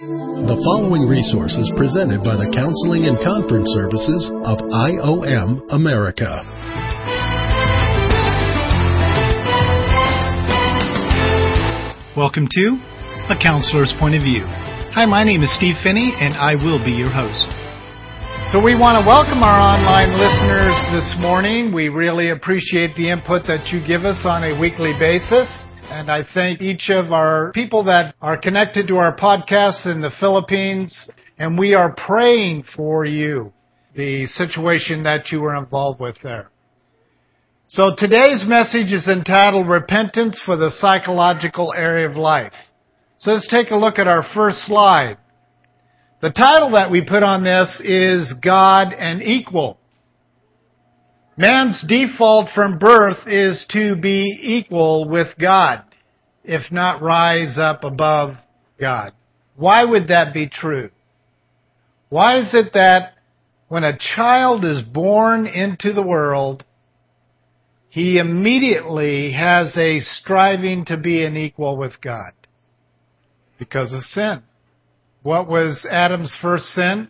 The following resource is presented by the Counseling and Conference Services of IOM America. Welcome to A Counselor's Point of View. Hi, my name is Steve Phinney, and I will be your host. So we want to welcome our online listeners this morning. We really appreciate the input that you give us on a weekly basis. And I thank each of our people that are connected to our podcast in the Philippines. And we are praying for you, the situation that you were involved with there. So today's message is entitled Repentance for the Psychological Area of Life. So let's take a look at our first slide. The title that we put on this is God and Equal. Man's default from birth is to be equal with God, if not rise up above God. Why would that be true? Why is it that when a child is born into the world, he immediately has a striving to be an equal with God? Because of sin. What was Adam's first sin?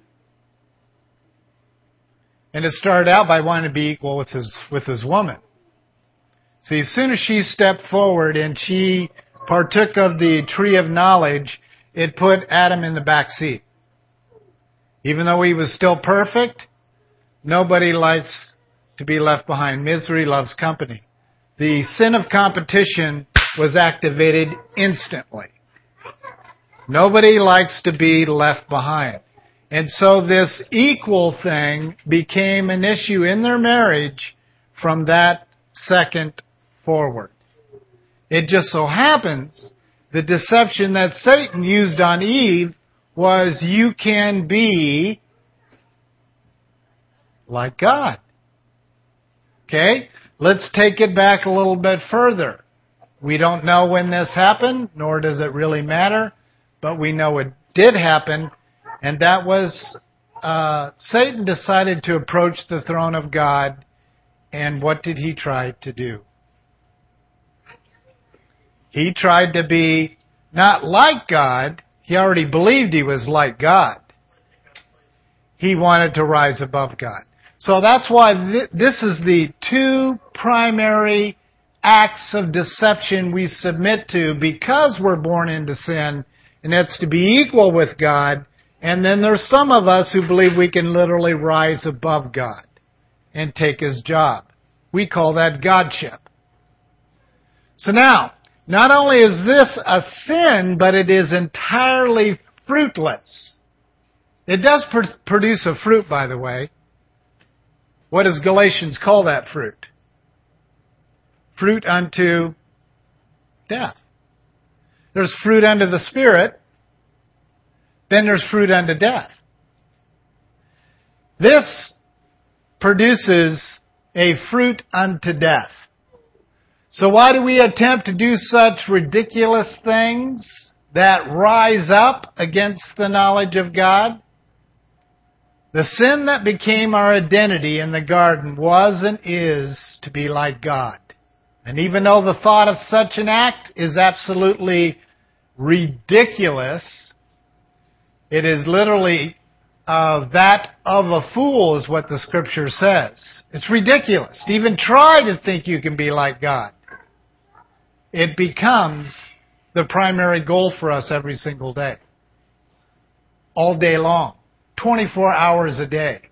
And it started out by wanting to be equal with his, with his woman. See, as soon as she stepped forward and she partook of the tree of knowledge, it put Adam in the back seat. Even though he was still perfect, nobody likes to be left behind. Misery loves company. The sin of competition was activated instantly. Nobody likes to be left behind. And so this equal thing became an issue in their marriage from that second forward. It just so happens the deception that Satan used on Eve was you can be like God. Okay? Let's take it back a little bit further. We don't know when this happened, nor does it really matter, but we know it did happen and that was uh, Satan decided to approach the throne of God, and what did he try to do? He tried to be not like God. He already believed he was like God. He wanted to rise above God. So that's why th- this is the two primary acts of deception we submit to because we're born into sin, and that's to be equal with God and then there's some of us who believe we can literally rise above God and take His job. We call that Godship. So now, not only is this a sin, but it is entirely fruitless. It does pr- produce a fruit, by the way. What does Galatians call that fruit? Fruit unto death. There's fruit unto the Spirit, then there's fruit unto death. This produces a fruit unto death. So why do we attempt to do such ridiculous things that rise up against the knowledge of God? The sin that became our identity in the garden was and is to be like God. And even though the thought of such an act is absolutely ridiculous, it is literally uh, that of a fool is what the scripture says. It's ridiculous to even try to think you can be like God. It becomes the primary goal for us every single day. All day long. 24 hours a day.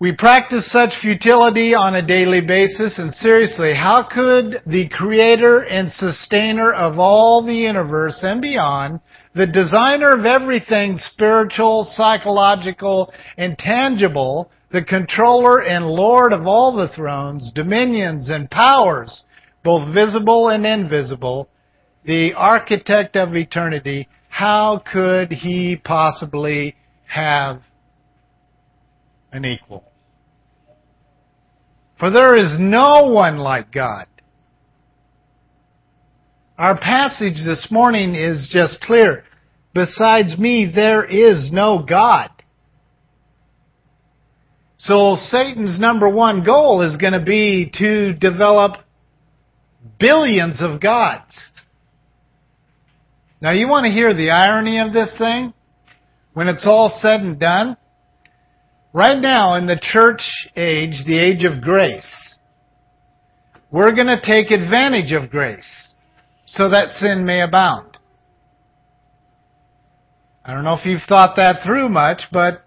We practice such futility on a daily basis, and seriously, how could the creator and sustainer of all the universe and beyond, the designer of everything spiritual, psychological, and tangible, the controller and lord of all the thrones, dominions, and powers, both visible and invisible, the architect of eternity, how could he possibly have an equal? For there is no one like God. Our passage this morning is just clear. Besides me, there is no God. So Satan's number one goal is going to be to develop billions of gods. Now you want to hear the irony of this thing? When it's all said and done? Right now in the church age, the age of grace, we're going to take advantage of grace so that sin may abound. I don't know if you've thought that through much, but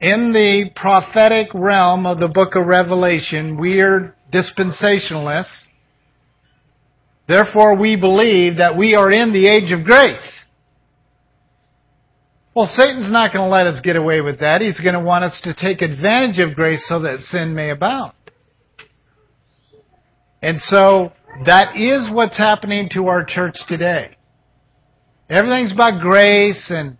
in the prophetic realm of the book of Revelation, we're dispensationalists. Therefore, we believe that we are in the age of grace. Well, Satan's not going to let us get away with that. He's going to want us to take advantage of grace so that sin may abound. And so, that is what's happening to our church today. Everything's about grace and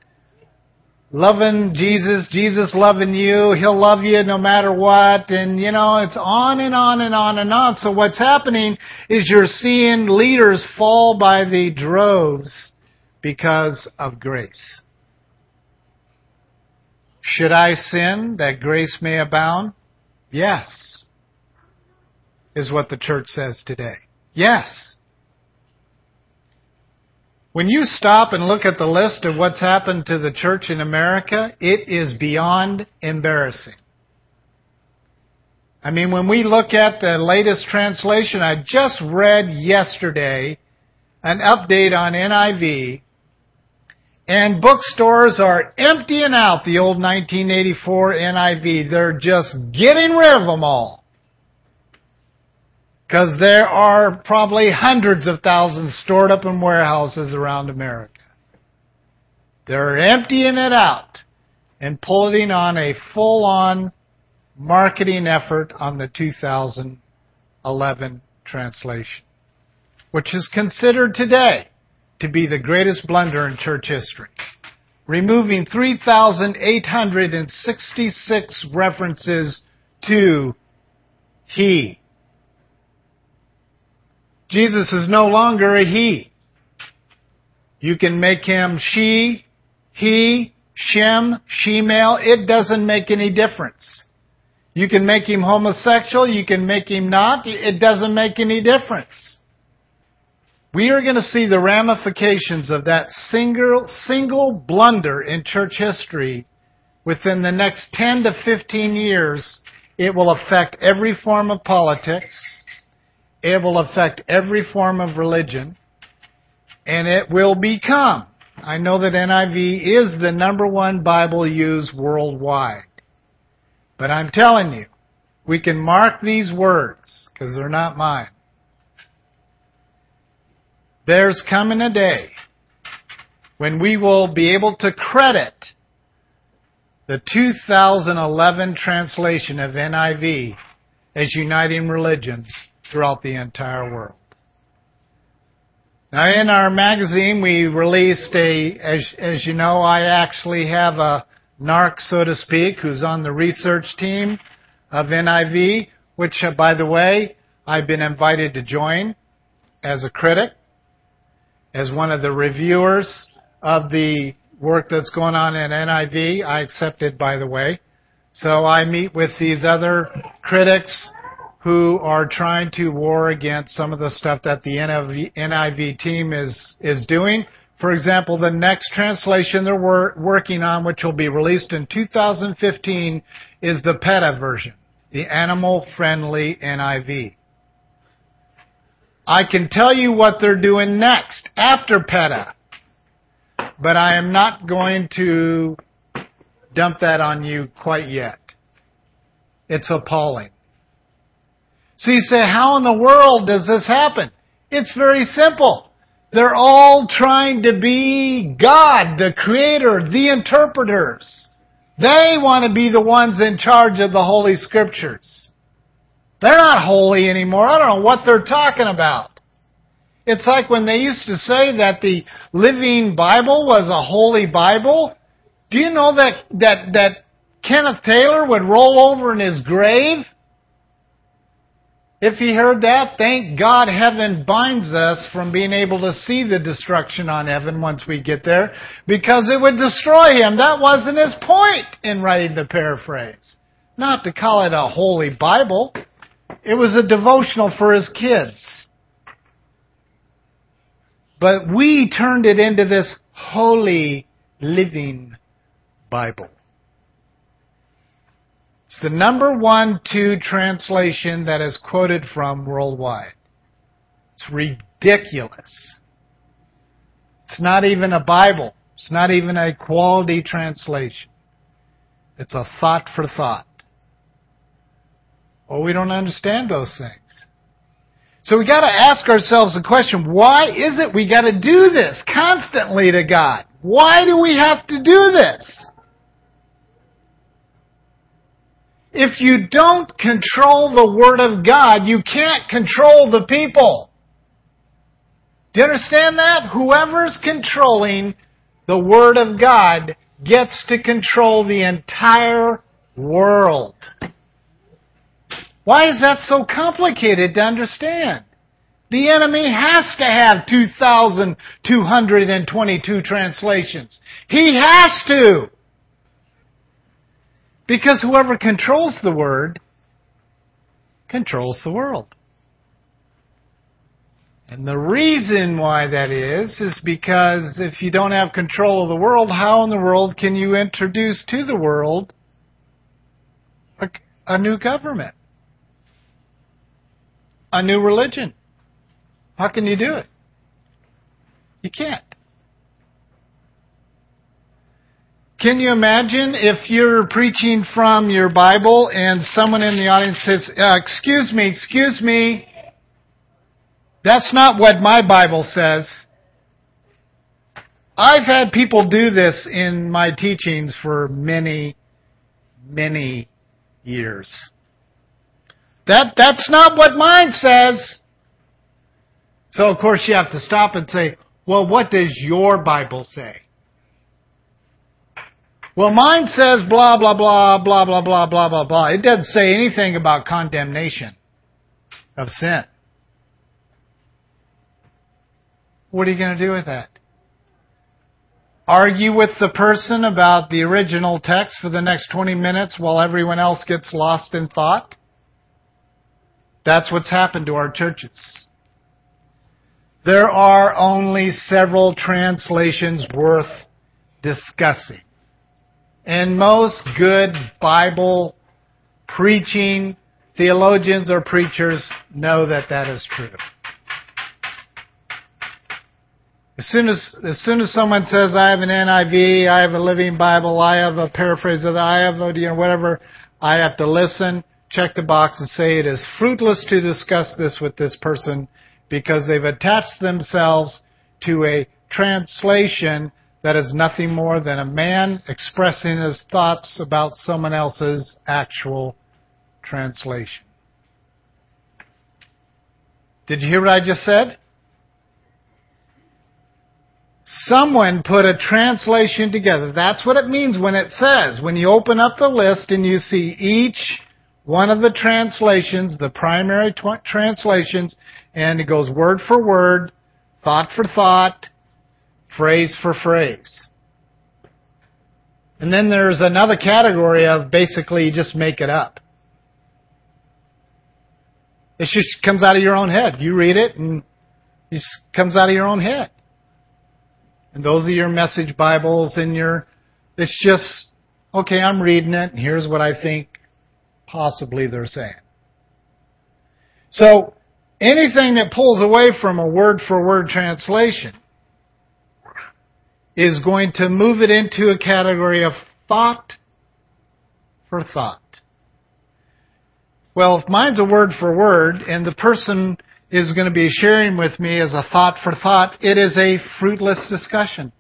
loving Jesus, Jesus loving you, He'll love you no matter what, and you know, it's on and on and on and on. So what's happening is you're seeing leaders fall by the droves because of grace. Should I sin that grace may abound? Yes. Is what the church says today. Yes. When you stop and look at the list of what's happened to the church in America, it is beyond embarrassing. I mean, when we look at the latest translation, I just read yesterday an update on NIV, and bookstores are emptying out the old 1984 NIV. They're just getting rid of them all. Because there are probably hundreds of thousands stored up in warehouses around America. They're emptying it out and pulling on a full on marketing effort on the 2011 translation, which is considered today to be the greatest blunder in church history. Removing 3,866 references to He Jesus is no longer a he. You can make him she, he, shem, she-male. It doesn't make any difference. You can make him homosexual. You can make him not. It doesn't make any difference. We are going to see the ramifications of that single, single blunder in church history within the next 10 to 15 years. It will affect every form of politics. It will affect every form of religion. And it will become, I know that NIV is the number one Bible used worldwide. But I'm telling you, we can mark these words, because they're not mine. There's coming a day when we will be able to credit the 2011 translation of NIV as uniting religions throughout the entire world. Now in our magazine we released a, as, as you know, I actually have a narc, so to speak, who's on the research team of NIV, which uh, by the way, I've been invited to join as a critic, as one of the reviewers of the work that's going on in NIV. I accepted, by the way. So I meet with these other critics who are trying to war against some of the stuff that the NIV, NIV team is, is doing. For example, the next translation they're wor- working on, which will be released in 2015, is the PETA version, the animal friendly NIV. I can tell you what they're doing next, after PETA. But I am not going to dump that on you quite yet. It's appalling. So you say, how in the world does this happen? It's very simple. They're all trying to be God, the creator, the interpreters. They want to be the ones in charge of the Holy Scriptures. They're not holy anymore. I don't know what they're talking about. It's like when they used to say that the Living Bible was a holy Bible. Do you know that, that, that Kenneth Taylor would roll over in his grave if he heard that, thank God heaven binds us from being able to see the destruction on heaven once we get there, because it would destroy him. That wasn't his point in writing the paraphrase. Not to call it a holy Bible. It was a devotional for his kids. But we turned it into this holy living Bible. It's the number one, two translation that is quoted from worldwide. It's ridiculous. It's not even a Bible. It's not even a quality translation. It's a thought for thought. Well, we don't understand those things. So we gotta ask ourselves the question, why is it we gotta do this constantly to God? Why do we have to do this? If you don't control the Word of God, you can't control the people. Do you understand that? Whoever's controlling the Word of God gets to control the entire world. Why is that so complicated to understand? The enemy has to have 2,222 translations. He has to. Because whoever controls the word controls the world. And the reason why that is, is because if you don't have control of the world, how in the world can you introduce to the world a, a new government? A new religion? How can you do it? You can't. Can you imagine if you're preaching from your Bible and someone in the audience says, uh, excuse me, excuse me, that's not what my Bible says. I've had people do this in my teachings for many, many years. That, that's not what mine says. So of course you have to stop and say, well, what does your Bible say? Well, mine says blah, blah, blah, blah, blah, blah, blah, blah, blah. It doesn't say anything about condemnation of sin. What are you going to do with that? Argue with the person about the original text for the next 20 minutes while everyone else gets lost in thought? That's what's happened to our churches. There are only several translations worth discussing. And most good Bible preaching theologians or preachers know that that is true. As soon as, as soon as someone says, I have an NIV, I have a Living Bible, I have a paraphrase of that, I have a, you know, whatever, I have to listen, check the box and say it is fruitless to discuss this with this person because they've attached themselves to a translation that is nothing more than a man expressing his thoughts about someone else's actual translation. Did you hear what I just said? Someone put a translation together. That's what it means when it says, when you open up the list and you see each one of the translations, the primary tw- translations, and it goes word for word, thought for thought, phrase for phrase. And then there's another category of basically you just make it up. It just comes out of your own head. You read it and it just comes out of your own head. And those are your message Bibles and your, it's just, okay, I'm reading it and here's what I think possibly they're saying. So, anything that pulls away from a word for word translation is going to move it into a category of thought for thought. Well, if mine's a word for word and the person is going to be sharing with me as a thought for thought, it is a fruitless discussion.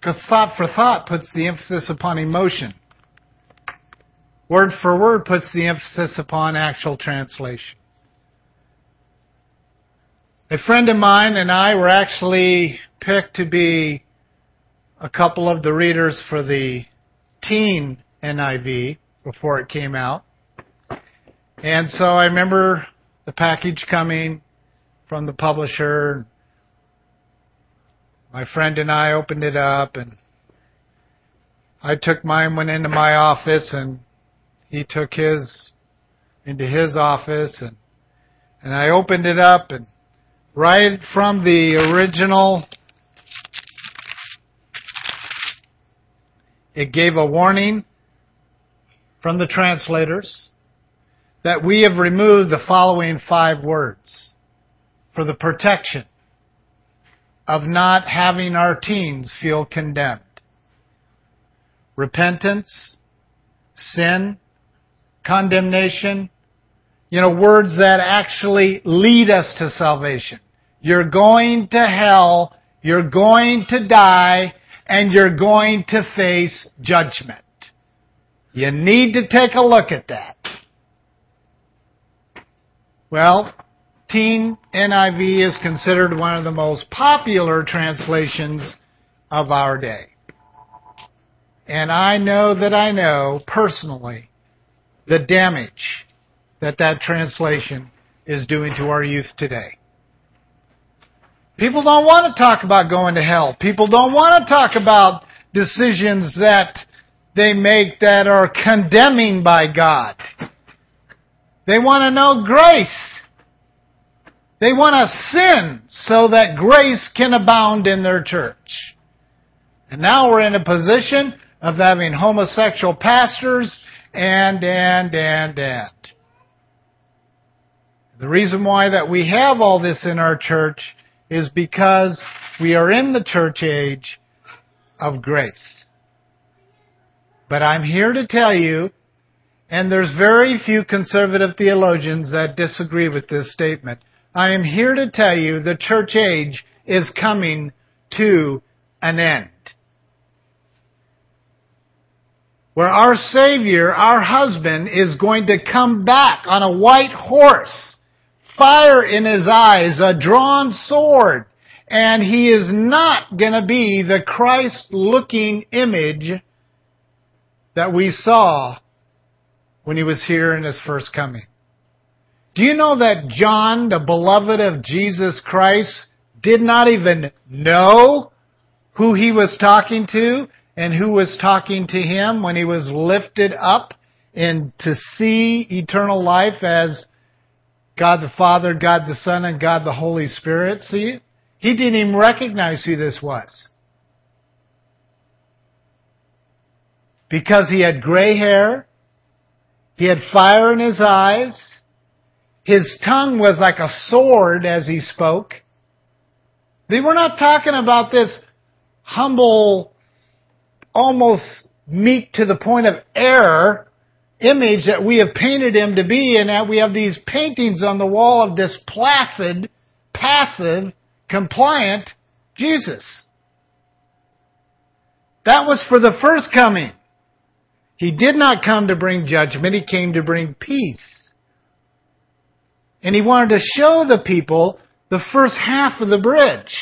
Because thought for thought puts the emphasis upon emotion. Word for word puts the emphasis upon actual translation. A friend of mine and I were actually picked to be a couple of the readers for the teen NIV before it came out. And so I remember the package coming from the publisher. My friend and I opened it up and I took mine, went into my office and he took his into his office and and I opened it up and right from the original. It gave a warning from the translators that we have removed the following five words for the protection of not having our teens feel condemned. Repentance, sin, condemnation, you know, words that actually lead us to salvation. You're going to hell, you're going to die, and you're going to face judgment. You need to take a look at that. Well, Teen NIV is considered one of the most popular translations of our day. And I know that I know personally the damage that that translation is doing to our youth today. People don't want to talk about going to hell. People don't want to talk about decisions that they make that are condemning by God. They want to know grace. They want to sin so that grace can abound in their church. And now we're in a position of having homosexual pastors and, and, and, and. The reason why that we have all this in our church is because we are in the church age of grace. But I'm here to tell you, and there's very few conservative theologians that disagree with this statement. I am here to tell you the church age is coming to an end. Where our Savior, our husband, is going to come back on a white horse fire in his eyes, a drawn sword, and he is not going to be the Christ looking image that we saw when he was here in his first coming. Do you know that John, the beloved of Jesus Christ, did not even know who he was talking to and who was talking to him when he was lifted up and to see eternal life as God the Father, God the Son, and God the Holy Spirit. See, he didn't even recognize who this was. Because he had gray hair, he had fire in his eyes, his tongue was like a sword as he spoke. They were not talking about this humble, almost meek to the point of error image that we have painted him to be and that we have these paintings on the wall of this placid, passive, compliant Jesus. That was for the first coming. He did not come to bring judgment, he came to bring peace. And he wanted to show the people the first half of the bridge.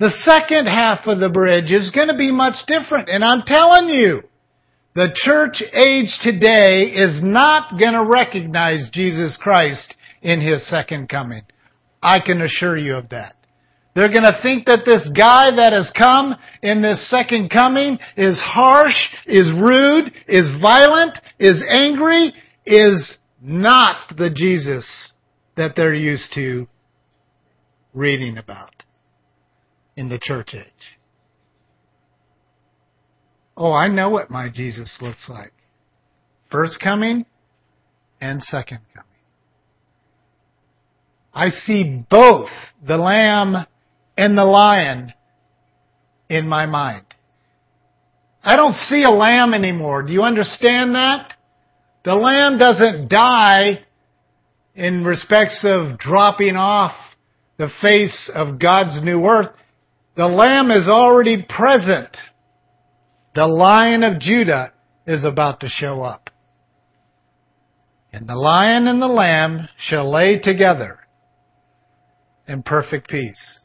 The second half of the bridge is going to be much different. And I'm telling you, the church age today is not going to recognize Jesus Christ in His second coming. I can assure you of that. They're going to think that this guy that has come in this second coming is harsh, is rude, is violent, is angry, is not the Jesus that they're used to reading about in the church age. Oh, I know what my Jesus looks like. First coming and second coming. I see both the lamb and the lion in my mind. I don't see a lamb anymore. Do you understand that? The lamb doesn't die in respects of dropping off the face of God's new earth. The lamb is already present the lion of Judah is about to show up. And the lion and the lamb shall lay together in perfect peace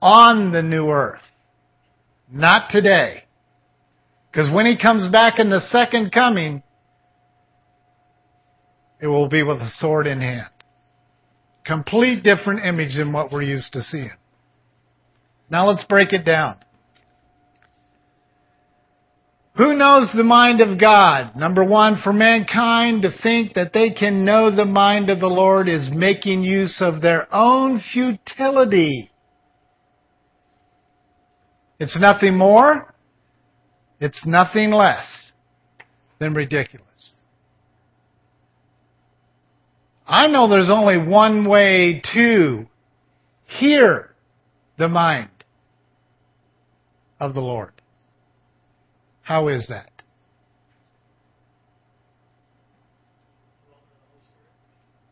on the new earth. Not today. Because when he comes back in the second coming, it will be with a sword in hand. Complete different image than what we're used to seeing. Now let's break it down. Who knows the mind of God? Number one, for mankind to think that they can know the mind of the Lord is making use of their own futility. It's nothing more. It's nothing less than ridiculous. I know there's only one way to hear the mind of the Lord. How is that?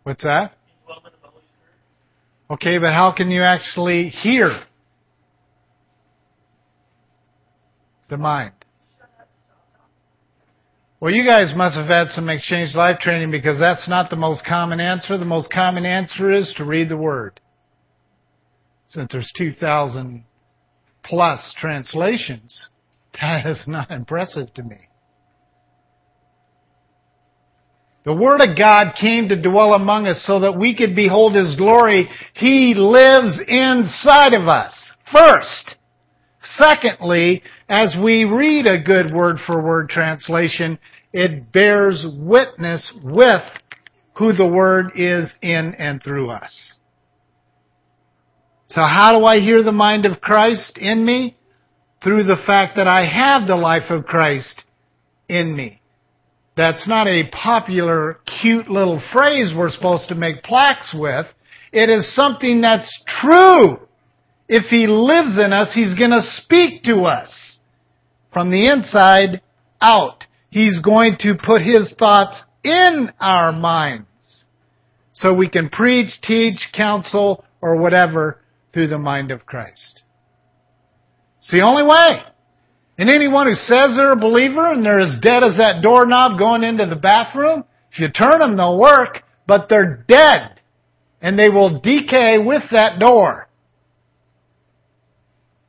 What's that? Okay, but how can you actually hear the mind? Well, you guys must have had some exchange life training because that's not the most common answer. The most common answer is to read the Word. Since there's 2,000 plus translations, that is not impressive to me. The Word of God came to dwell among us so that we could behold His glory. He lives inside of us. First. Secondly, as we read a good word for word translation, it bears witness with who the Word is in and through us. So how do I hear the mind of Christ in me? Through the fact that I have the life of Christ in me. That's not a popular, cute little phrase we're supposed to make plaques with. It is something that's true. If He lives in us, He's gonna speak to us from the inside out. He's going to put His thoughts in our minds so we can preach, teach, counsel, or whatever through the mind of Christ. It's the only way. And anyone who says they're a believer and they're as dead as that doorknob going into the bathroom, if you turn them, they'll work, but they're dead. And they will decay with that door.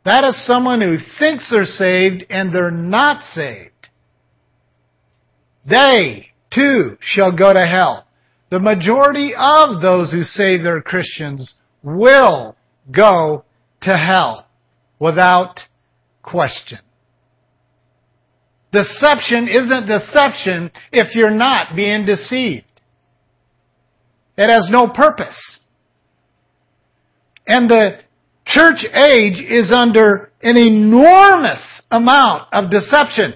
That is someone who thinks they're saved and they're not saved they too shall go to hell. The majority of those who say they're Christians will go to hell without question. Deception isn't deception if you're not being deceived. It has no purpose. And the church age is under an enormous amount of deception.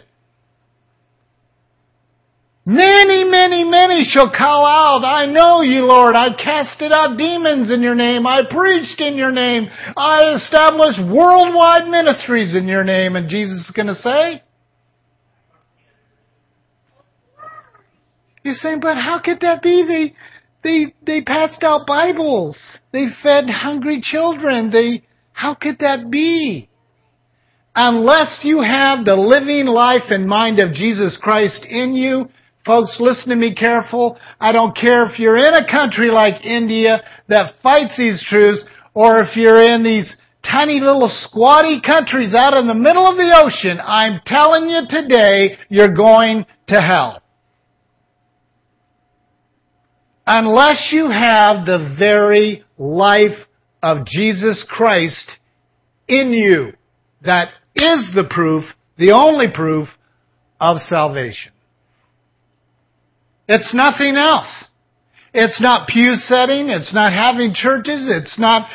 Many, many, many shall call out, I know you, Lord. I casted out demons in your name. I preached in your name. I established worldwide ministries in your name. And Jesus is going to say, You're saying, but how could that be? They, they, they passed out Bibles. They fed hungry children. They, how could that be? Unless you have the living life and mind of Jesus Christ in you, Folks, listen to me careful. I don't care if you're in a country like India that fights these truths or if you're in these tiny little squatty countries out in the middle of the ocean. I'm telling you today, you're going to hell. Unless you have the very life of Jesus Christ in you. That is the proof, the only proof of salvation. It's nothing else. It's not pew setting. It's not having churches. It's not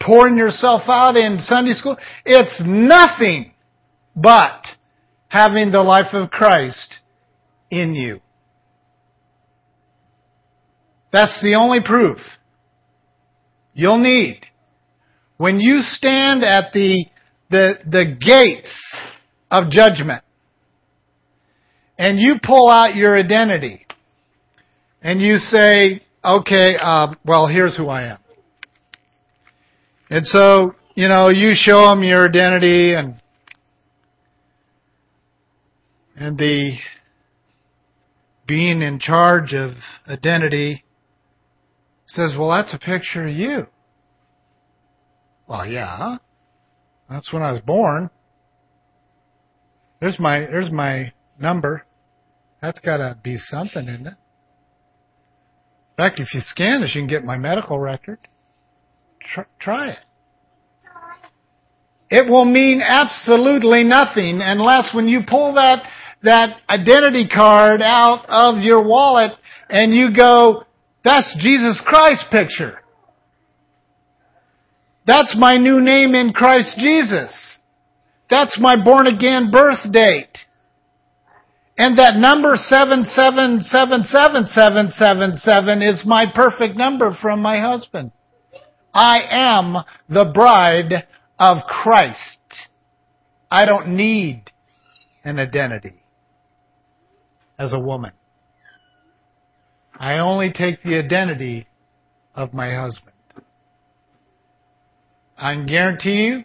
pouring yourself out in Sunday school. It's nothing but having the life of Christ in you. That's the only proof you'll need. When you stand at the, the, the gates of judgment and you pull out your identity, and you say, okay, uh, well, here's who I am. And so, you know, you show them your identity and, and the being in charge of identity says, well, that's a picture of you. Well, yeah. That's when I was born. There's my, there's my number. That's gotta be something, isn't it? In fact, if you scan this, you can get my medical record. Try, try it. It will mean absolutely nothing unless when you pull that, that identity card out of your wallet and you go, that's Jesus Christ picture. That's my new name in Christ Jesus. That's my born again birth date. And that number 7777777 is my perfect number from my husband. I am the bride of Christ. I don't need an identity as a woman. I only take the identity of my husband. I guarantee you,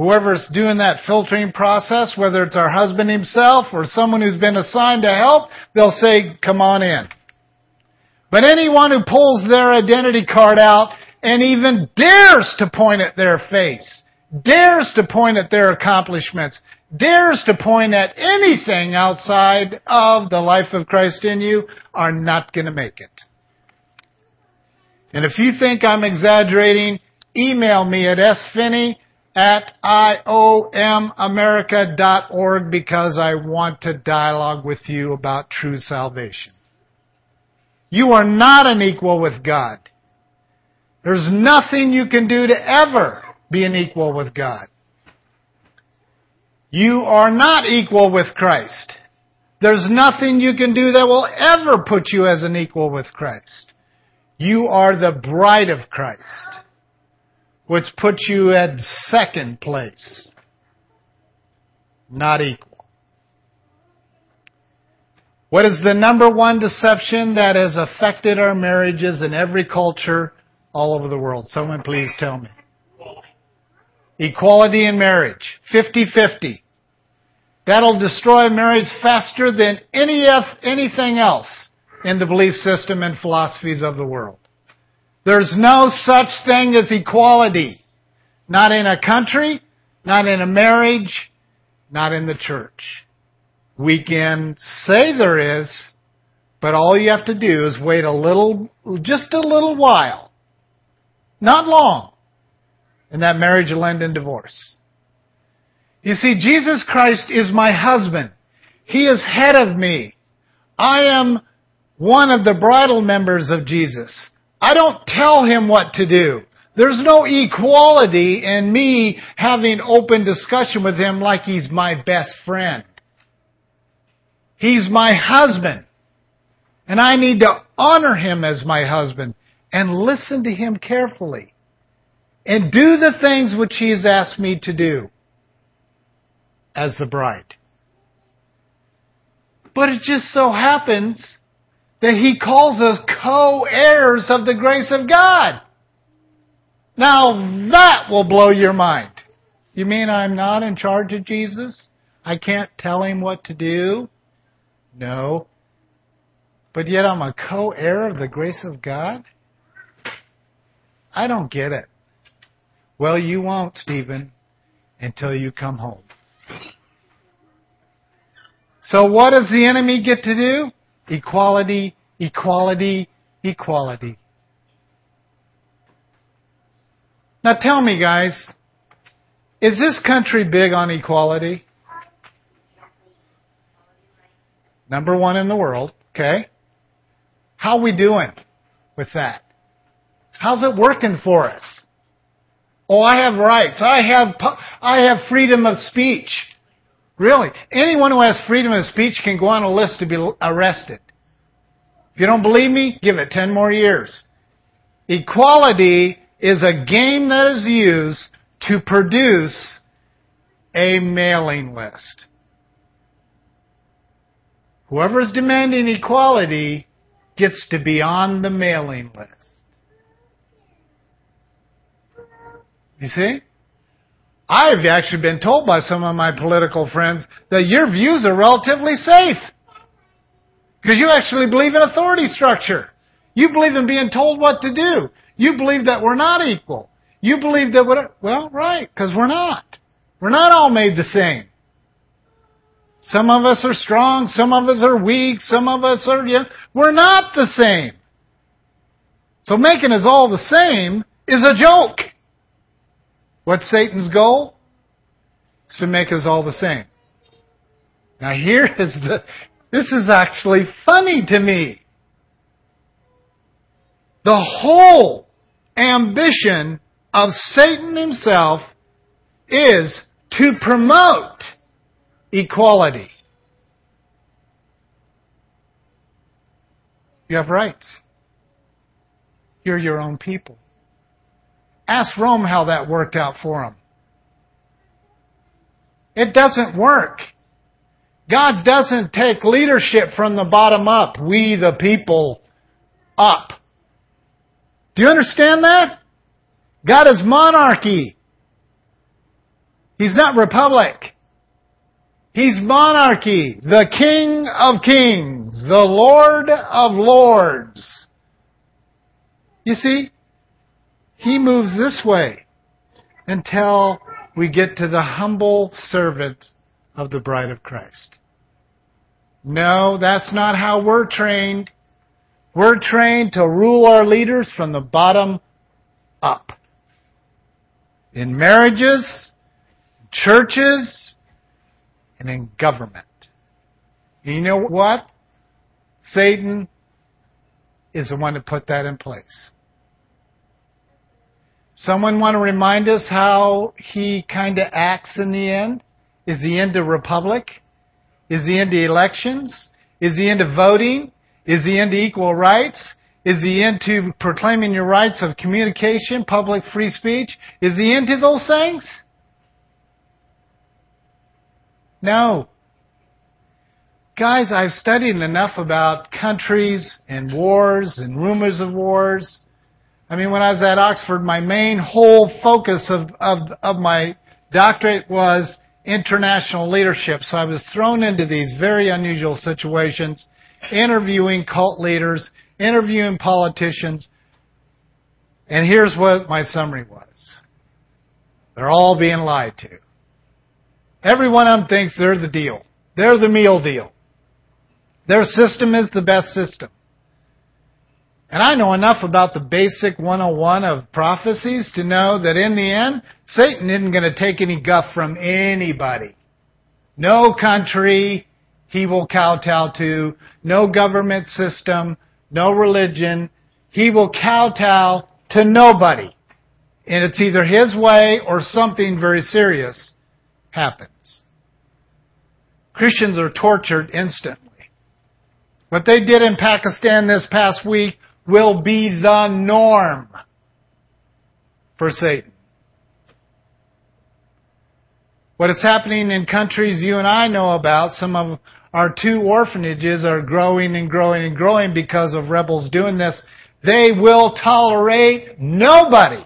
whoever's doing that filtering process, whether it's our husband himself or someone who's been assigned to help, they'll say, come on in. But anyone who pulls their identity card out and even dares to point at their face, dares to point at their accomplishments, dares to point at anything outside of the life of Christ in you are not going to make it. And if you think I'm exaggerating, email me at sphinney at iomamerica.org because I want to dialogue with you about true salvation. You are not an equal with God. There's nothing you can do to ever be an equal with God. You are not equal with Christ. There's nothing you can do that will ever put you as an equal with Christ. You are the bride of Christ, which puts you at second place, not equal. What is the number one deception that has affected our marriages in every culture all over the world? Someone please tell me. Equality in marriage. 50-50. That'll destroy marriage faster than any anything else in the belief system and philosophies of the world. There's no such thing as equality. Not in a country, not in a marriage, not in the church. We can say there is, but all you have to do is wait a little, just a little while. Not long. And that marriage will end in divorce. You see, Jesus Christ is my husband. He is head of me. I am one of the bridal members of Jesus. I don't tell him what to do. There's no equality in me having open discussion with him like he's my best friend. He's my husband. And I need to honor him as my husband and listen to him carefully and do the things which he has asked me to do as the bride. But it just so happens that he calls us co-heirs of the grace of God. Now that will blow your mind. You mean I'm not in charge of Jesus? I can't tell him what to do? No. But yet I'm a co-heir of the grace of God? I don't get it. Well, you won't, Stephen, until you come home. So what does the enemy get to do? Equality, equality, equality. Now tell me guys, is this country big on equality? Number one in the world, okay? How we doing with that? How's it working for us? Oh, I have rights. I have, I have freedom of speech. Really. Anyone who has freedom of speech can go on a list to be arrested. If you don't believe me, give it 10 more years. Equality is a game that is used to produce a mailing list. Whoever is demanding equality gets to be on the mailing list. You see? I've actually been told by some of my political friends that your views are relatively safe. Because you actually believe in authority structure. You believe in being told what to do. You believe that we're not equal. You believe that we're, well, right, because we're not. We're not all made the same. Some of us are strong, some of us are weak, some of us are, yeah, we're not the same. So making us all the same is a joke. What's Satan's goal? It's to make us all the same. Now here is the, this is actually funny to me. The whole ambition of Satan himself is to promote equality. You have rights. You're your own people. Ask Rome how that worked out for them. It doesn't work. God doesn't take leadership from the bottom up. We the people up. Do you understand that? God is monarchy. He's not republic. He's monarchy, the King of kings, the Lord of lords. You see, He moves this way until we get to the humble servant of the bride of Christ. No, that's not how we're trained. We're trained to rule our leaders from the bottom up. In marriages, churches, and in government. And you know what? Satan is the one to put that in place. Someone want to remind us how he kind of acts in the end? Is he into republic? Is he into elections? Is he into voting? Is he into equal rights? Is he into proclaiming your rights of communication, public free speech? Is he into those things? No. Guys, I've studied enough about countries and wars and rumors of wars. I mean, when I was at Oxford, my main whole focus of, of, of my doctorate was international leadership. So I was thrown into these very unusual situations, interviewing cult leaders, interviewing politicians. And here's what my summary was. They're all being lied to. Every one of them thinks they're the deal. They're the meal deal. Their system is the best system. And I know enough about the basic 101 of prophecies to know that in the end, Satan isn't going to take any guff from anybody. No country he will kowtow to, no government system, no religion. He will kowtow to nobody. And it's either his way or something very serious happens. Christians are tortured instantly. What they did in Pakistan this past week will be the norm for Satan. What is happening in countries you and I know about, some of our two orphanages are growing and growing and growing because of rebels doing this. They will tolerate nobody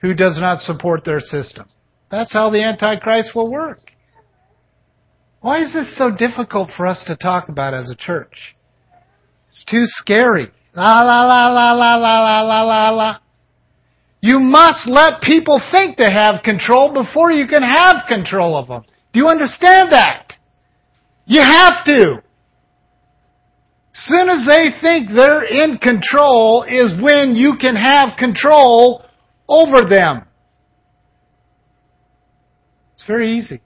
who does not support their system. That's how the Antichrist will work. Why is this so difficult for us to talk about as a church? It's too scary. La la la la la la la la la la. You must let people think they have control before you can have control of them. Do you understand that? You have to. Soon as they think they're in control is when you can have control over them. It's very easy.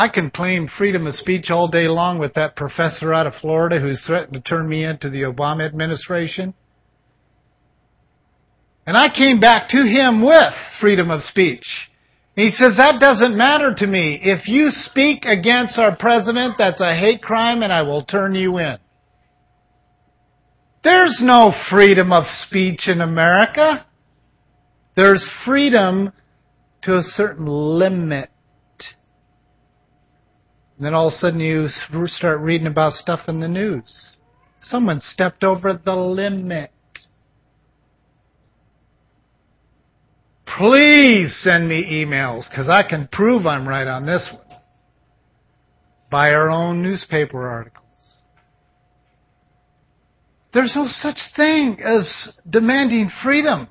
I can claim freedom of speech all day long with that professor out of Florida who's threatened to turn me into the Obama administration. And I came back to him with freedom of speech. He says, that doesn't matter to me. If you speak against our president, that's a hate crime and I will turn you in. There's no freedom of speech in America. There's freedom to a certain limit. And then all of a sudden you start reading about stuff in the news. Someone stepped over the limit. Please send me emails because I can prove I'm right on this one. By our own newspaper articles. There's no such thing as demanding freedom.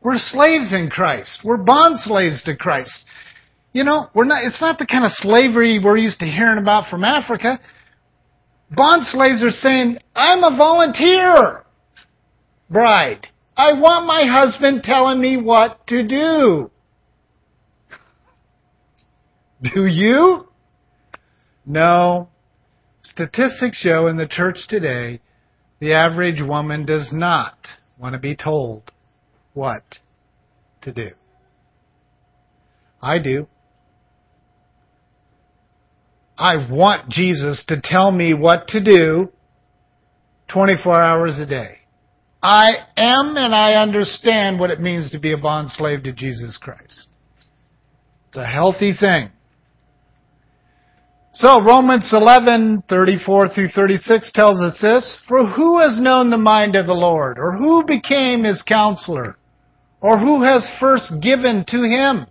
We're slaves in Christ. We're bond slaves to Christ. You know, we're not, it's not the kind of slavery we're used to hearing about from Africa. Bond slaves are saying, I'm a volunteer bride. I want my husband telling me what to do. Do you? No. Statistics show in the church today the average woman does not want to be told what to do. I do. I want Jesus to tell me what to do 24 hours a day. I am and I understand what it means to be a bond slave to Jesus Christ. It's a healthy thing. So Romans 11:34 through 36 tells us this, for who has known the mind of the Lord or who became his counselor or who has first given to him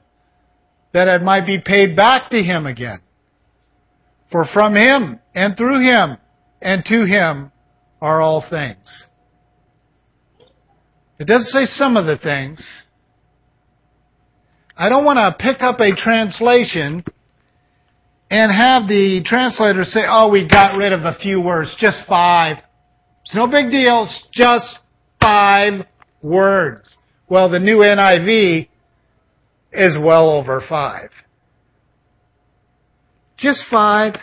that it might be paid back to him again? For from him and through him and to him are all things. It doesn't say some of the things. I don't want to pick up a translation and have the translator say, oh, we got rid of a few words, just five. It's no big deal, it's just five words. Well, the new NIV is well over five. Just five.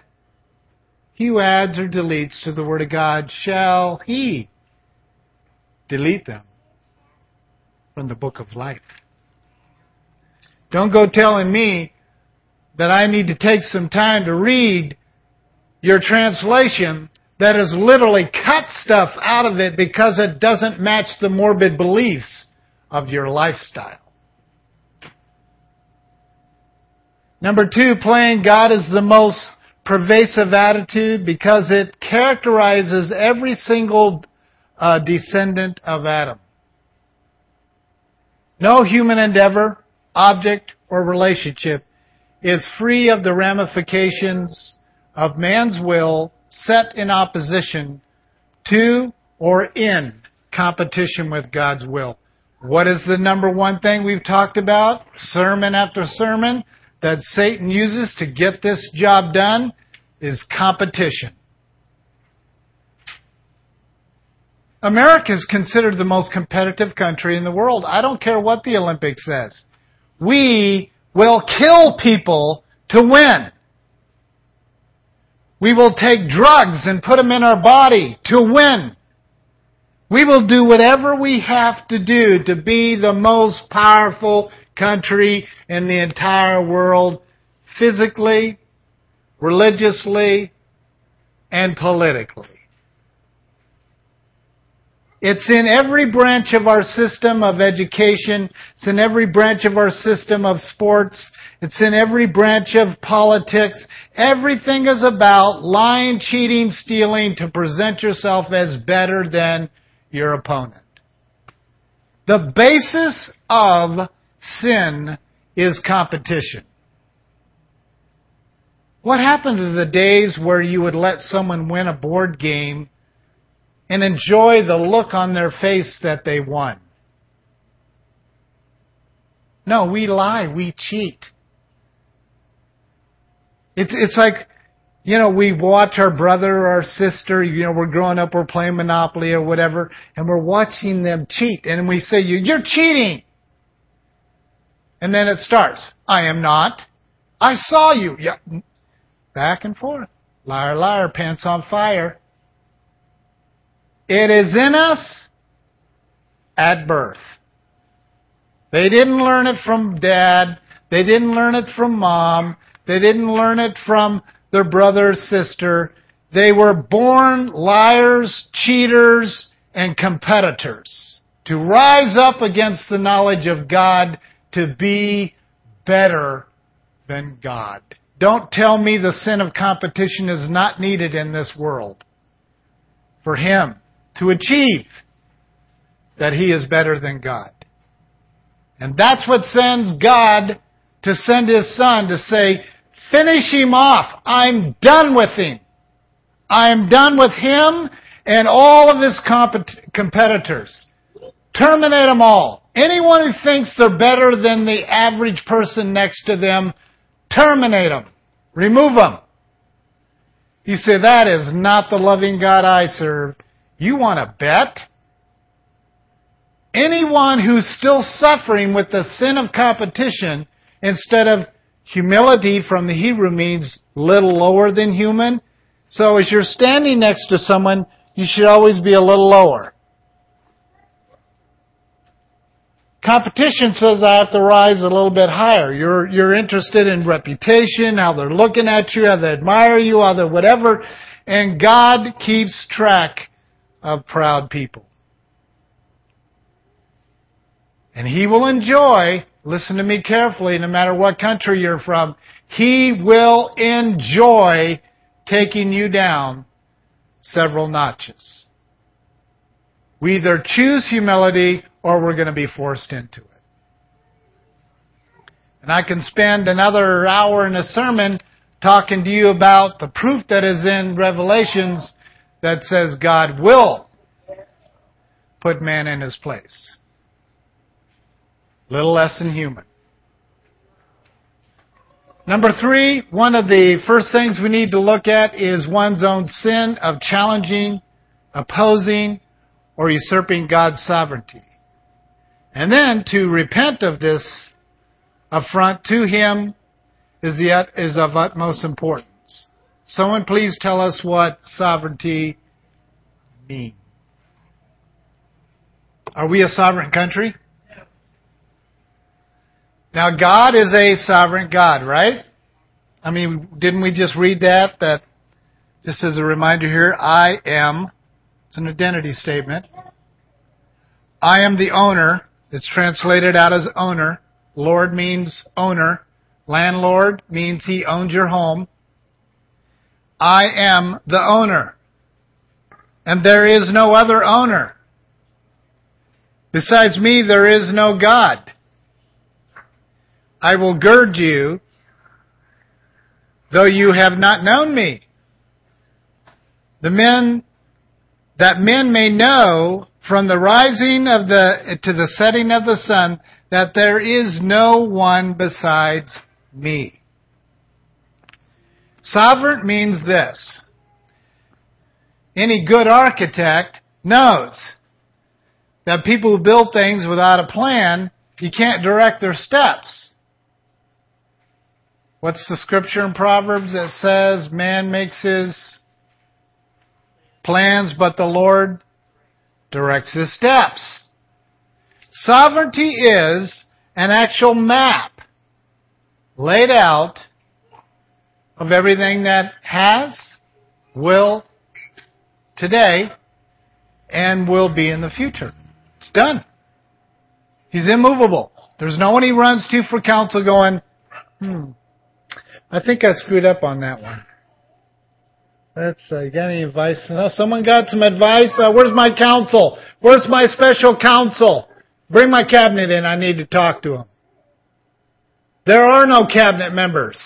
He who adds or deletes to the Word of God shall he delete them from the book of life. Don't go telling me that I need to take some time to read your translation that has literally cut stuff out of it because it doesn't match the morbid beliefs of your lifestyle. Number two, playing God is the most pervasive attitude because it characterizes every single uh, descendant of Adam. No human endeavor, object, or relationship is free of the ramifications of man's will set in opposition to or in competition with God's will. What is the number one thing we've talked about, sermon after sermon, that Satan uses to get this job done is competition. America is considered the most competitive country in the world. I don't care what the Olympics says. We will kill people to win. We will take drugs and put them in our body to win. We will do whatever we have to do to be the most powerful country and the entire world, physically, religiously, and politically. It's in every branch of our system of education. It's in every branch of our system of sports. It's in every branch of politics. Everything is about lying, cheating, stealing to present yourself as better than your opponent. The basis of sin is competition. What happened to the days where you would let someone win a board game and enjoy the look on their face that they won. No, we lie, we cheat. It's it's like you know, we watch our brother or our sister, you know, we're growing up, we're playing Monopoly or whatever, and we're watching them cheat, and we say, you're cheating! And then it starts, I am not. I saw you. Yeah. Back and forth. Liar, liar, pants on fire. It is in us at birth. They didn't learn it from dad. They didn't learn it from mom. They didn't learn it from their brother or sister. They were born liars, cheaters, and competitors to rise up against the knowledge of God to be better than God. Don't tell me the sin of competition is not needed in this world for Him to achieve that he is better than God. And that's what sends God to send his son to say, finish him off. I'm done with him. I'm done with him and all of his compet- competitors. Terminate them all. Anyone who thinks they're better than the average person next to them, terminate them. Remove them. You say, that is not the loving God I serve. You want to bet? anyone who's still suffering with the sin of competition, instead of humility from the Hebrew means little lower than human. So as you're standing next to someone, you should always be a little lower. Competition says I have to rise a little bit higher. You're, you're interested in reputation, how they're looking at you, how they admire you, how they whatever. And God keeps track of proud people. And He will enjoy, listen to me carefully, no matter what country you're from, He will enjoy taking you down several notches. We either choose humility or we're going to be forced into it. And I can spend another hour in a sermon talking to you about the proof that is in Revelations that says God will put man in his place. Little less than human. Number three, one of the first things we need to look at is one's own sin of challenging, opposing, or usurping God's sovereignty. And then to repent of this affront to Him is, the, is of utmost importance. Someone please tell us what sovereignty means. Are we a sovereign country? Now God is a sovereign God, right? I mean, didn't we just read that? That, just as a reminder here, I am, it's an identity statement. I am the owner it's translated out as owner. Lord means owner. Landlord means he owns your home. I am the owner. And there is no other owner. Besides me, there is no God. I will gird you, though you have not known me. The men, that men may know from the rising of the to the setting of the sun that there is no one besides me. Sovereign means this. Any good architect knows that people who build things without a plan, you can't direct their steps. What's the scripture in Proverbs that says man makes his plans, but the Lord directs his steps. Sovereignty is an actual map laid out of everything that has, will, today, and will be in the future. It's done. He's immovable. There's no one he runs to for counsel going, hmm, I think I screwed up on that one. That's uh, you got any advice? No, someone got some advice. Uh, where's my counsel? Where's my special counsel? Bring my cabinet in. I need to talk to him. There are no cabinet members.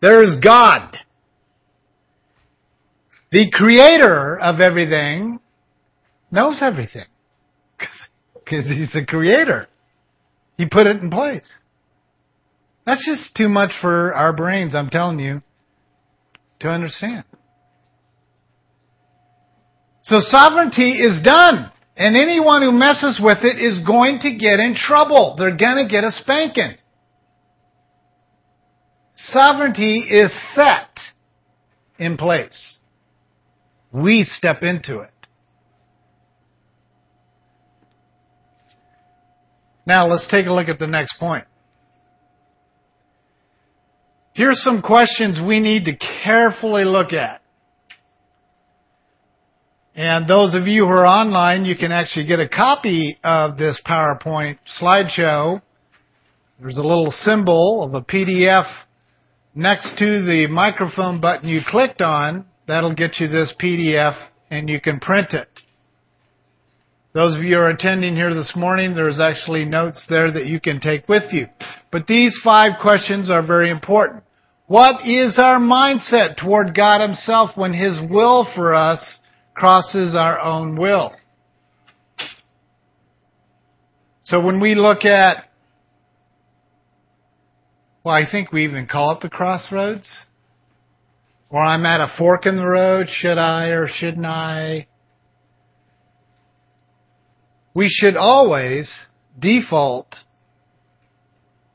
There is God. The creator of everything knows everything. Because he's the creator. He put it in place. That's just too much for our brains, I'm telling you to understand. So sovereignty is done. And anyone who messes with it is going to get in trouble. They're going to get a spanking. Sovereignty is set in place. We step into it. Now let's take a look at the next point. Here's some questions we need to carefully look at. And those of you who are online, you can actually get a copy of this PowerPoint slideshow. There's a little symbol of a PDF next to the microphone button you clicked on. That'll get you this PDF and you can print it. Those of you who are attending here this morning, there's actually notes there that you can take with you. But these five questions are very important. What is our mindset toward God Himself when His will for us crosses our own will? So when we look at, well, I think we even call it the crossroads. Or I'm at a fork in the road, should I or shouldn't I? we should always default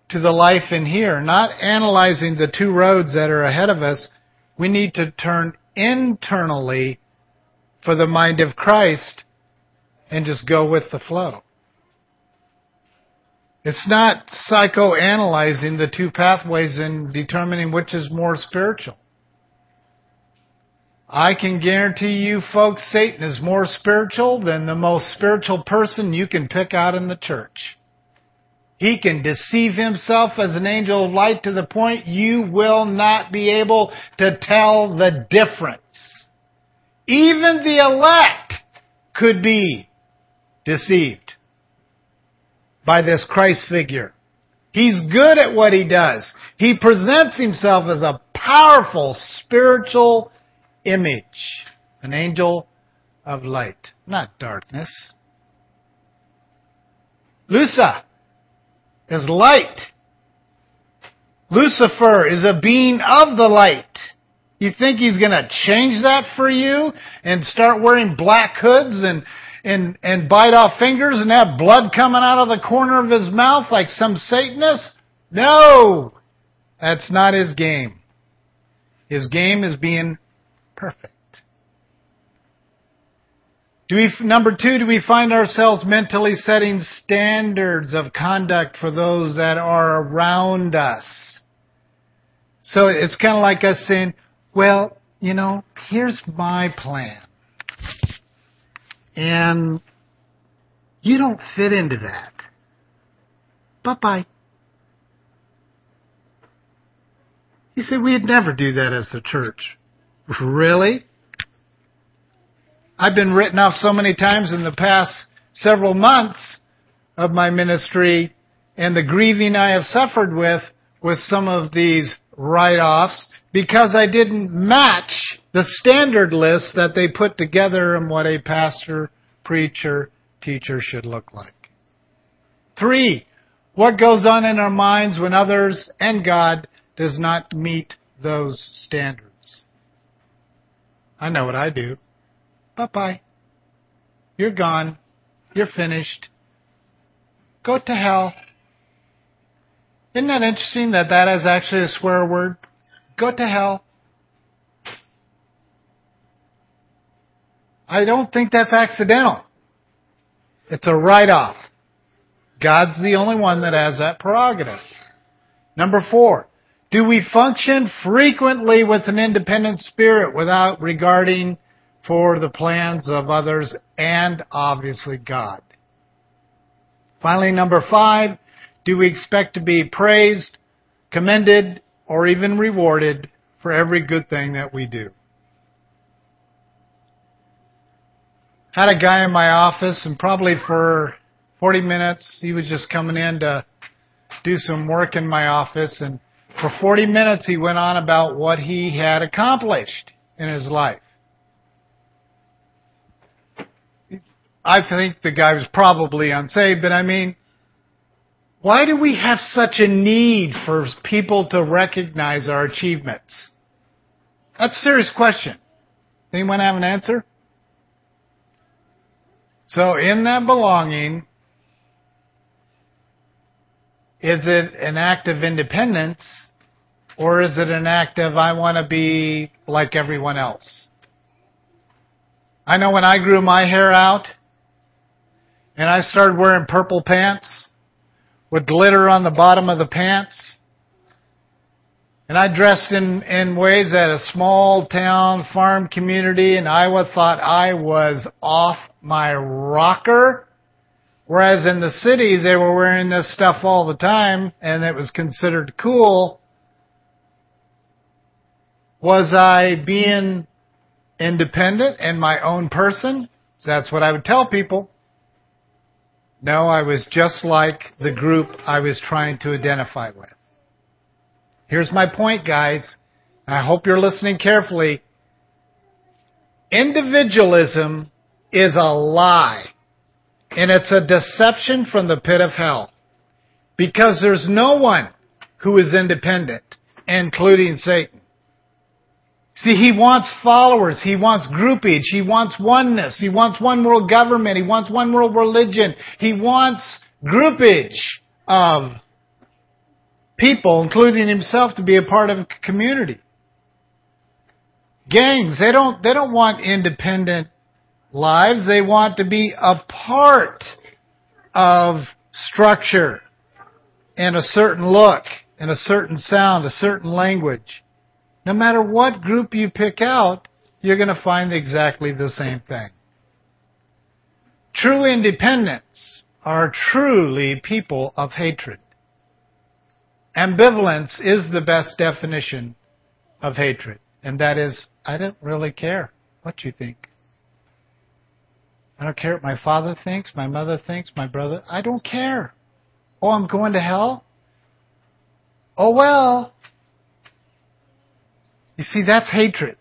to the life in here, not analyzing the two roads that are ahead of us. We need to turn internally for the mind of Christ and just go with the flow. It's not psychoanalyzing the two pathways and determining which is more spiritual. I can guarantee you folks, Satan is more spiritual than the most spiritual person you can pick out in the church. He can deceive himself as an angel of light to the point you will not be able to tell the difference. Even the elect could be deceived by this Christ figure. He's good at what he does. He presents himself as a powerful spiritual image, an angel of light, not darkness. Lusa is light. Lucifer is a being of the light. You think he's going to change that for you and start wearing black hoods and and and bite off fingers and have blood coming out of the corner of his mouth like some Satanist? No. That's not his game. His game is being perfect. Do we, number two, do we find ourselves mentally setting standards of conduct for those that are around us? So it's kind of like us saying, well, you know, here's my plan. And you don't fit into that. Bye bye. He said we'd never do that as the church. Really? I've been written off so many times in the past several months of my ministry and the grieving I have suffered with with some of these write-offs because I didn't match the standard list that they put together and what a pastor, preacher, teacher should look like. Three, what goes on in our minds when others and God does not meet those standards? I know what I do. Bye bye. You're gone. You're finished. Go to hell. Isn't that interesting that that is actually a swear word? Go to hell. I don't think that's accidental. It's a write-off. God's the only one that has that prerogative. Number four, do we function frequently with an independent spirit without regarding for the plans of others and obviously God? Finally, number five, do we expect to be praised, commended, or even rewarded for every good thing that we do? Had a guy in my office and probably for 40 minutes he was just coming in to do some work in my office and for 40 minutes, he went on about what he had accomplished in his life. I think the guy was probably unsaved, but I mean, why do we have such a need for people to recognize our achievements? That's a serious question. Anyone have an answer? So in that belonging, is it an act of independence or is it an act of, I want to be like everyone else? I know when I grew my hair out and I started wearing purple pants with glitter on the bottom of the pants, and I dressed in, in ways that a small town farm community in Iowa thought I was off my rocker. Whereas in the cities, they were wearing this stuff all the time and it was considered cool. Was I being independent and my own person? That's what I would tell people. No, I was just like the group I was trying to identify with. Here's my point, guys. I hope you're listening carefully. Individualism is a lie. And it's a deception from the pit of hell. Because there's no one who is independent, including Satan. See, he wants followers. He wants groupage. He wants oneness. He wants one world government. He wants one world religion. He wants groupage of people, including himself, to be a part of a community. Gangs, they don't, they don't want independent lives. They want to be a part of structure and a certain look and a certain sound, a certain language. No matter what group you pick out, you're going to find exactly the same thing. True independents are truly people of hatred. Ambivalence is the best definition of hatred, and that is, I don't really care what you think. I don't care what my father thinks, my mother thinks, my brother. I don't care. Oh, I'm going to hell? Oh well. You see, that's hatred.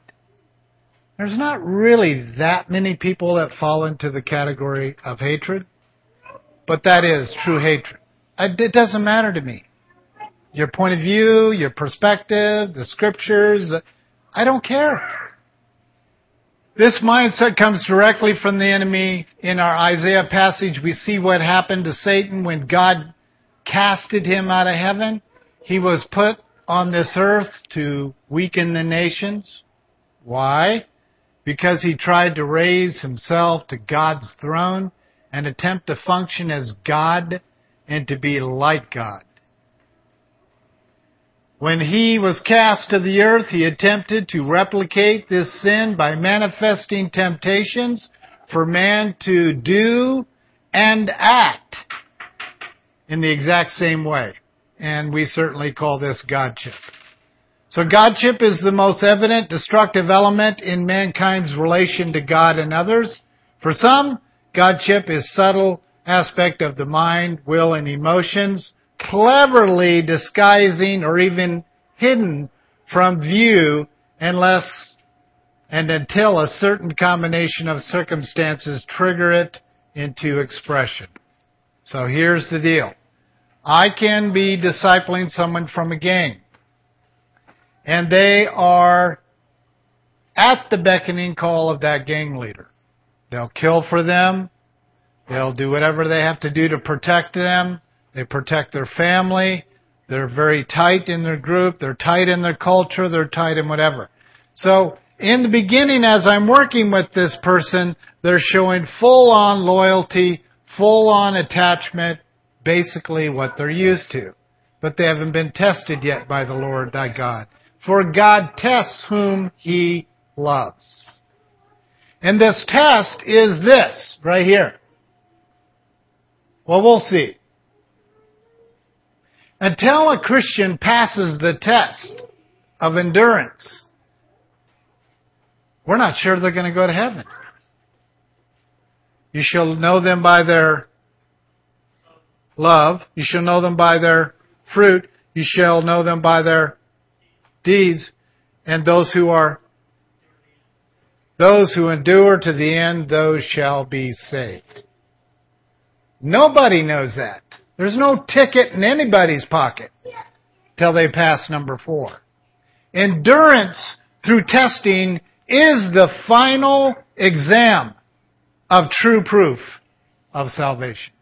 There's not really that many people that fall into the category of hatred, but that is true hatred. It doesn't matter to me. Your point of view, your perspective, the scriptures, I don't care. This mindset comes directly from the enemy. In our Isaiah passage, we see what happened to Satan when God casted him out of heaven. He was put on this earth to weaken the nations. Why? Because he tried to raise himself to God's throne and attempt to function as God and to be like God. When he was cast to the earth, he attempted to replicate this sin by manifesting temptations for man to do and act in the exact same way. And we certainly call this Godship. So Godship is the most evident destructive element in mankind's relation to God and others. For some, Godship is subtle aspect of the mind, will, and emotions cleverly disguising or even hidden from view unless and until a certain combination of circumstances trigger it into expression. So here's the deal. I can be discipling someone from a gang. And they are at the beckoning call of that gang leader. They'll kill for them. They'll do whatever they have to do to protect them. They protect their family. They're very tight in their group. They're tight in their culture. They're tight in whatever. So, in the beginning, as I'm working with this person, they're showing full on loyalty, full on attachment, basically what they're used to. But they haven't been tested yet by the Lord thy God. For God tests whom he loves. And this test is this, right here. Well, we'll see. Until a Christian passes the test of endurance, we're not sure they're going to go to heaven. You shall know them by their love. You shall know them by their fruit. You shall know them by their deeds. And those who are, those who endure to the end, those shall be saved. Nobody knows that. There's no ticket in anybody's pocket till they pass number four. Endurance through testing is the final exam of true proof of salvation.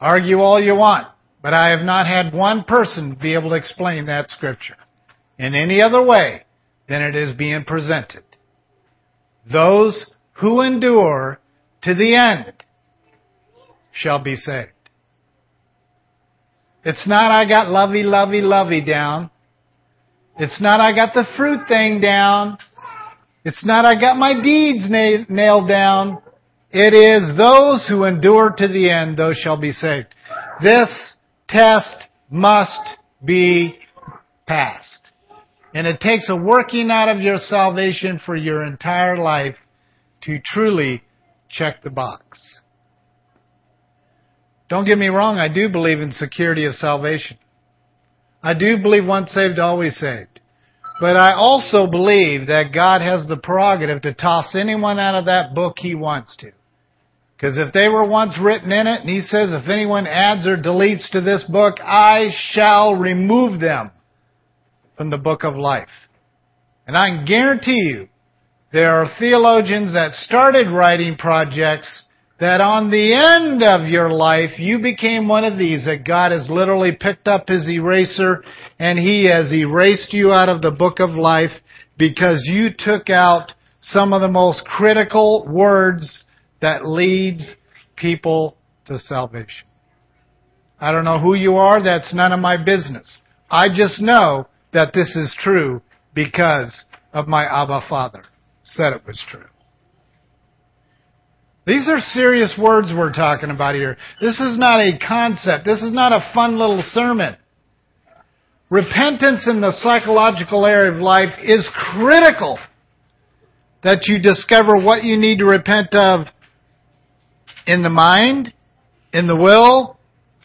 Argue all you want, but I have not had one person be able to explain that scripture in any other way than it is being presented. Those who endure to the end shall be saved. It's not I got lovey, lovey, lovey down. It's not I got the fruit thing down. It's not I got my deeds na- nailed down. It is those who endure to the end, those shall be saved. This test must be passed. And it takes a working out of your salvation for your entire life to truly check the box. Don't get me wrong, I do believe in security of salvation. I do believe once saved, always saved. But I also believe that God has the prerogative to toss anyone out of that book he wants to. Because if they were once written in it, and he says, if anyone adds or deletes to this book, I shall remove them from the book of life. And I can guarantee you, there are theologians that started writing projects that on the end of your life, you became one of these, that God has literally picked up his eraser and he has erased you out of the book of life because you took out some of the most critical words that leads people to salvation. I don't know who you are. That's none of my business. I just know that this is true because of my Abba Father said it was true. These are serious words we're talking about here. This is not a concept. This is not a fun little sermon. Repentance in the psychological area of life is critical that you discover what you need to repent of in the mind, in the will,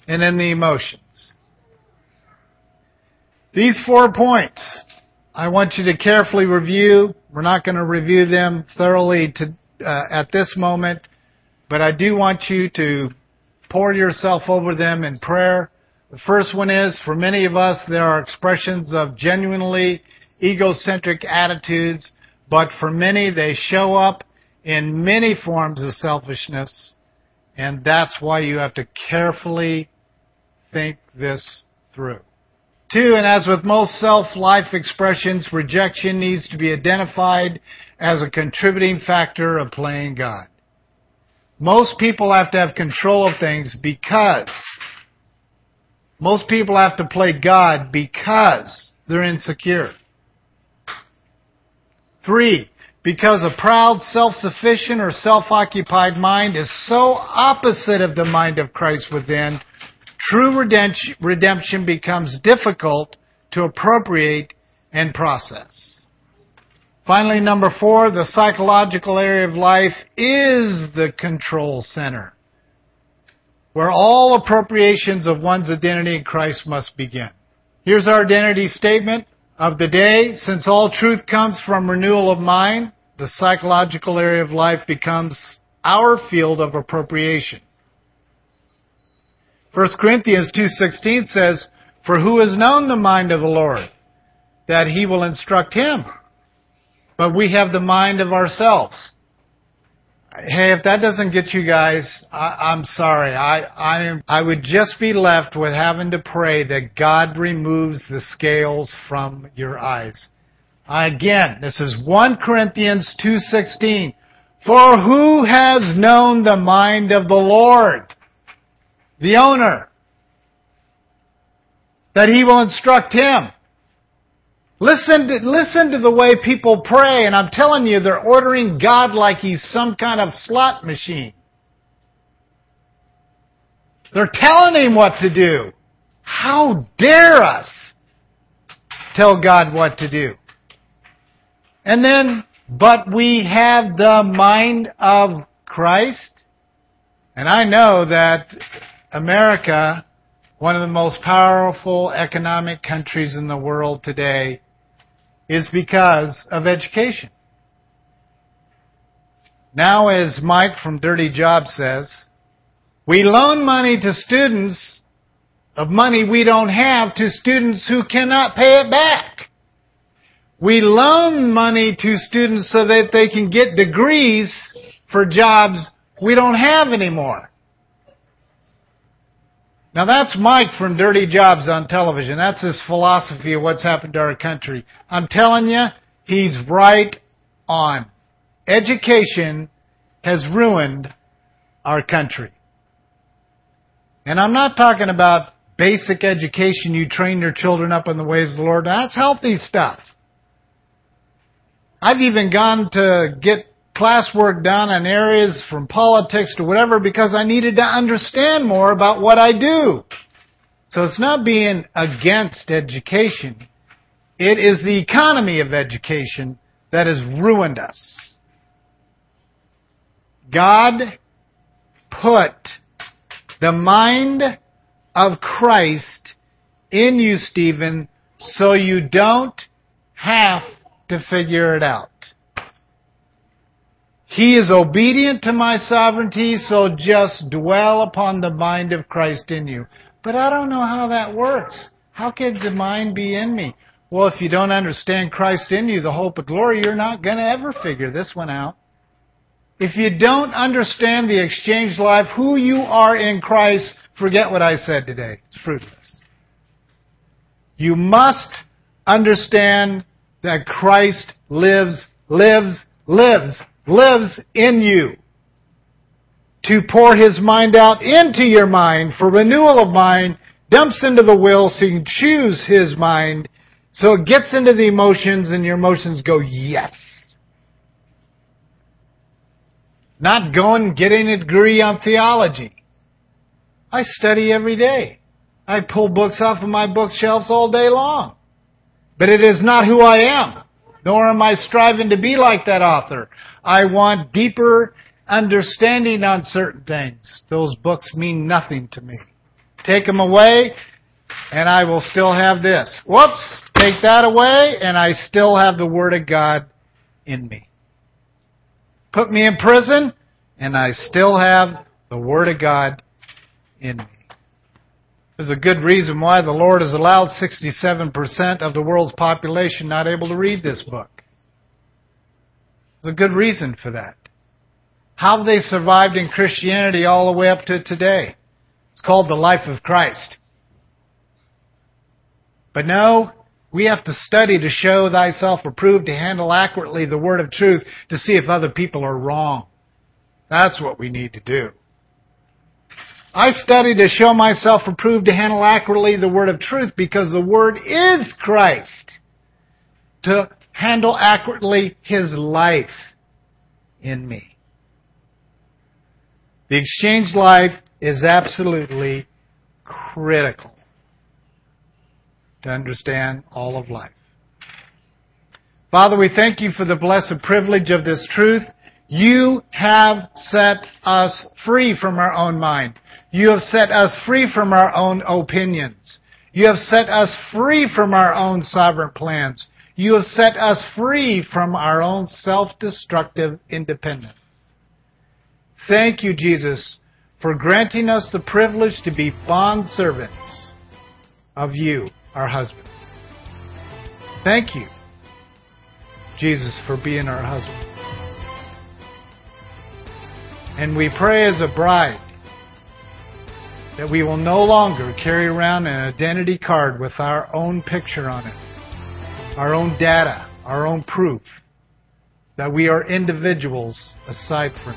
and in the emotions. These four points I want you to carefully review. We're not going to review them thoroughly to, uh, at this moment, but I do want you to pour yourself over them in prayer. The first one is, for many of us, there are expressions of genuinely egocentric attitudes, but for many, they show up in many forms of selfishness, and that's why you have to carefully think this through. Two, and as with most self-life expressions, rejection needs to be identified as a contributing factor of playing God. Most people have to have control of things because most people have to play God because they're insecure. Three, because a proud, self-sufficient, or self-occupied mind is so opposite of the mind of Christ within true redemption becomes difficult to appropriate and process. Finally, number four, the psychological area of life is the control center, where all appropriations of one's identity in Christ must begin. Here's our identity statement of the day. Since all truth comes from renewal of mind, the psychological area of life becomes our field of appropriation. 1 Corinthians 2.16 says, For who has known the mind of the Lord? That he will instruct him. But we have the mind of ourselves. Hey, if that doesn't get you guys, I, am sorry. I, I, I would just be left with having to pray that God removes the scales from your eyes. Again, this is 1 Corinthians 2.16. For who has known the mind of the Lord? the owner, that he will instruct him. Listen to, listen to the way people pray, and I'm telling you, they're ordering God like he's some kind of slot machine. They're telling him what to do. How dare us tell God what to do? And then, but we have the mind of Christ. And I know that America, one of the most powerful economic countries in the world today, is because of education. Now, as Mike from Dirty Job says, we loan money to students of money we don't have to students who cannot pay it back. We loan money to students so that they can get degrees for jobs we don't have anymore. Now that's Mike from Dirty Jobs on television. That's his philosophy of what's happened to our country. I'm telling you, he's right on. Education has ruined our country. And I'm not talking about basic education. You train your children up in the ways of the Lord. That's healthy stuff. I've even gone to get classwork done on areas from politics to whatever because I needed to understand more about what I do. So it's not being against education. It is the economy of education that has ruined us. God put the mind of Christ in you, Stephen, so you don't have to figure it out. He is obedient to my sovereignty, so just dwell upon the mind of Christ in you. But I don't know how that works. How can the mind be in me? Well, if you don't understand Christ in you, the hope of glory, you're not going to ever figure this one out. If you don't understand the exchange life, who you are in Christ, forget what I said today. It's fruitless. You must understand that Christ lives, lives, lives, lives in you. To pour His mind out into your mind for renewal of mind, dumps into the will so you can choose His mind so it gets into the emotions and your emotions go, yes. Not going getting a degree on theology. I study every day. I pull books off of my bookshelves all day long. But it is not who I am. Nor am I striving to be like that author. I want deeper understanding on certain things. Those books mean nothing to me. Take them away, and I will still have this. Whoops! Take that away, and I still have the Word of God in me. Put me in prison, and I still have the Word of God in me. There's a good reason why the Lord has allowed 67% of the world's population not able to read this book. There's a good reason for that. How they survived in Christianity all the way up to today? It's called the life of Christ. But no, we have to study to show thyself approved to handle accurately the word of truth to see if other people are wrong. That's what we need to do. I study to show myself approved to handle accurately the word of truth because the word is Christ. To handle accurately his life in me. The exchange life is absolutely critical to understand all of life. Father, we thank you for the blessed privilege of this truth. You have set us free from our own mind. You have set us free from our own opinions. You have set us free from our own sovereign plans. You have set us free from our own self-destructive independence. Thank you, Jesus, for granting us the privilege to be bond servants of you our husband. Thank you, Jesus, for being our husband. And we pray as a bride that we will no longer carry around an identity card with our own picture on it, our own data, our own proof that we are individuals aside from.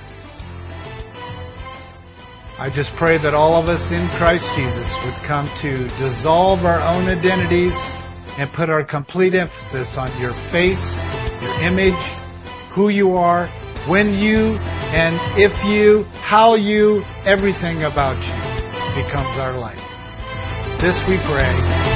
I just pray that all of us in Christ Jesus would come to dissolve our own identities and put our complete emphasis on your face, your image, who you are, when you, and if you, how you, everything about you becomes our life. This we pray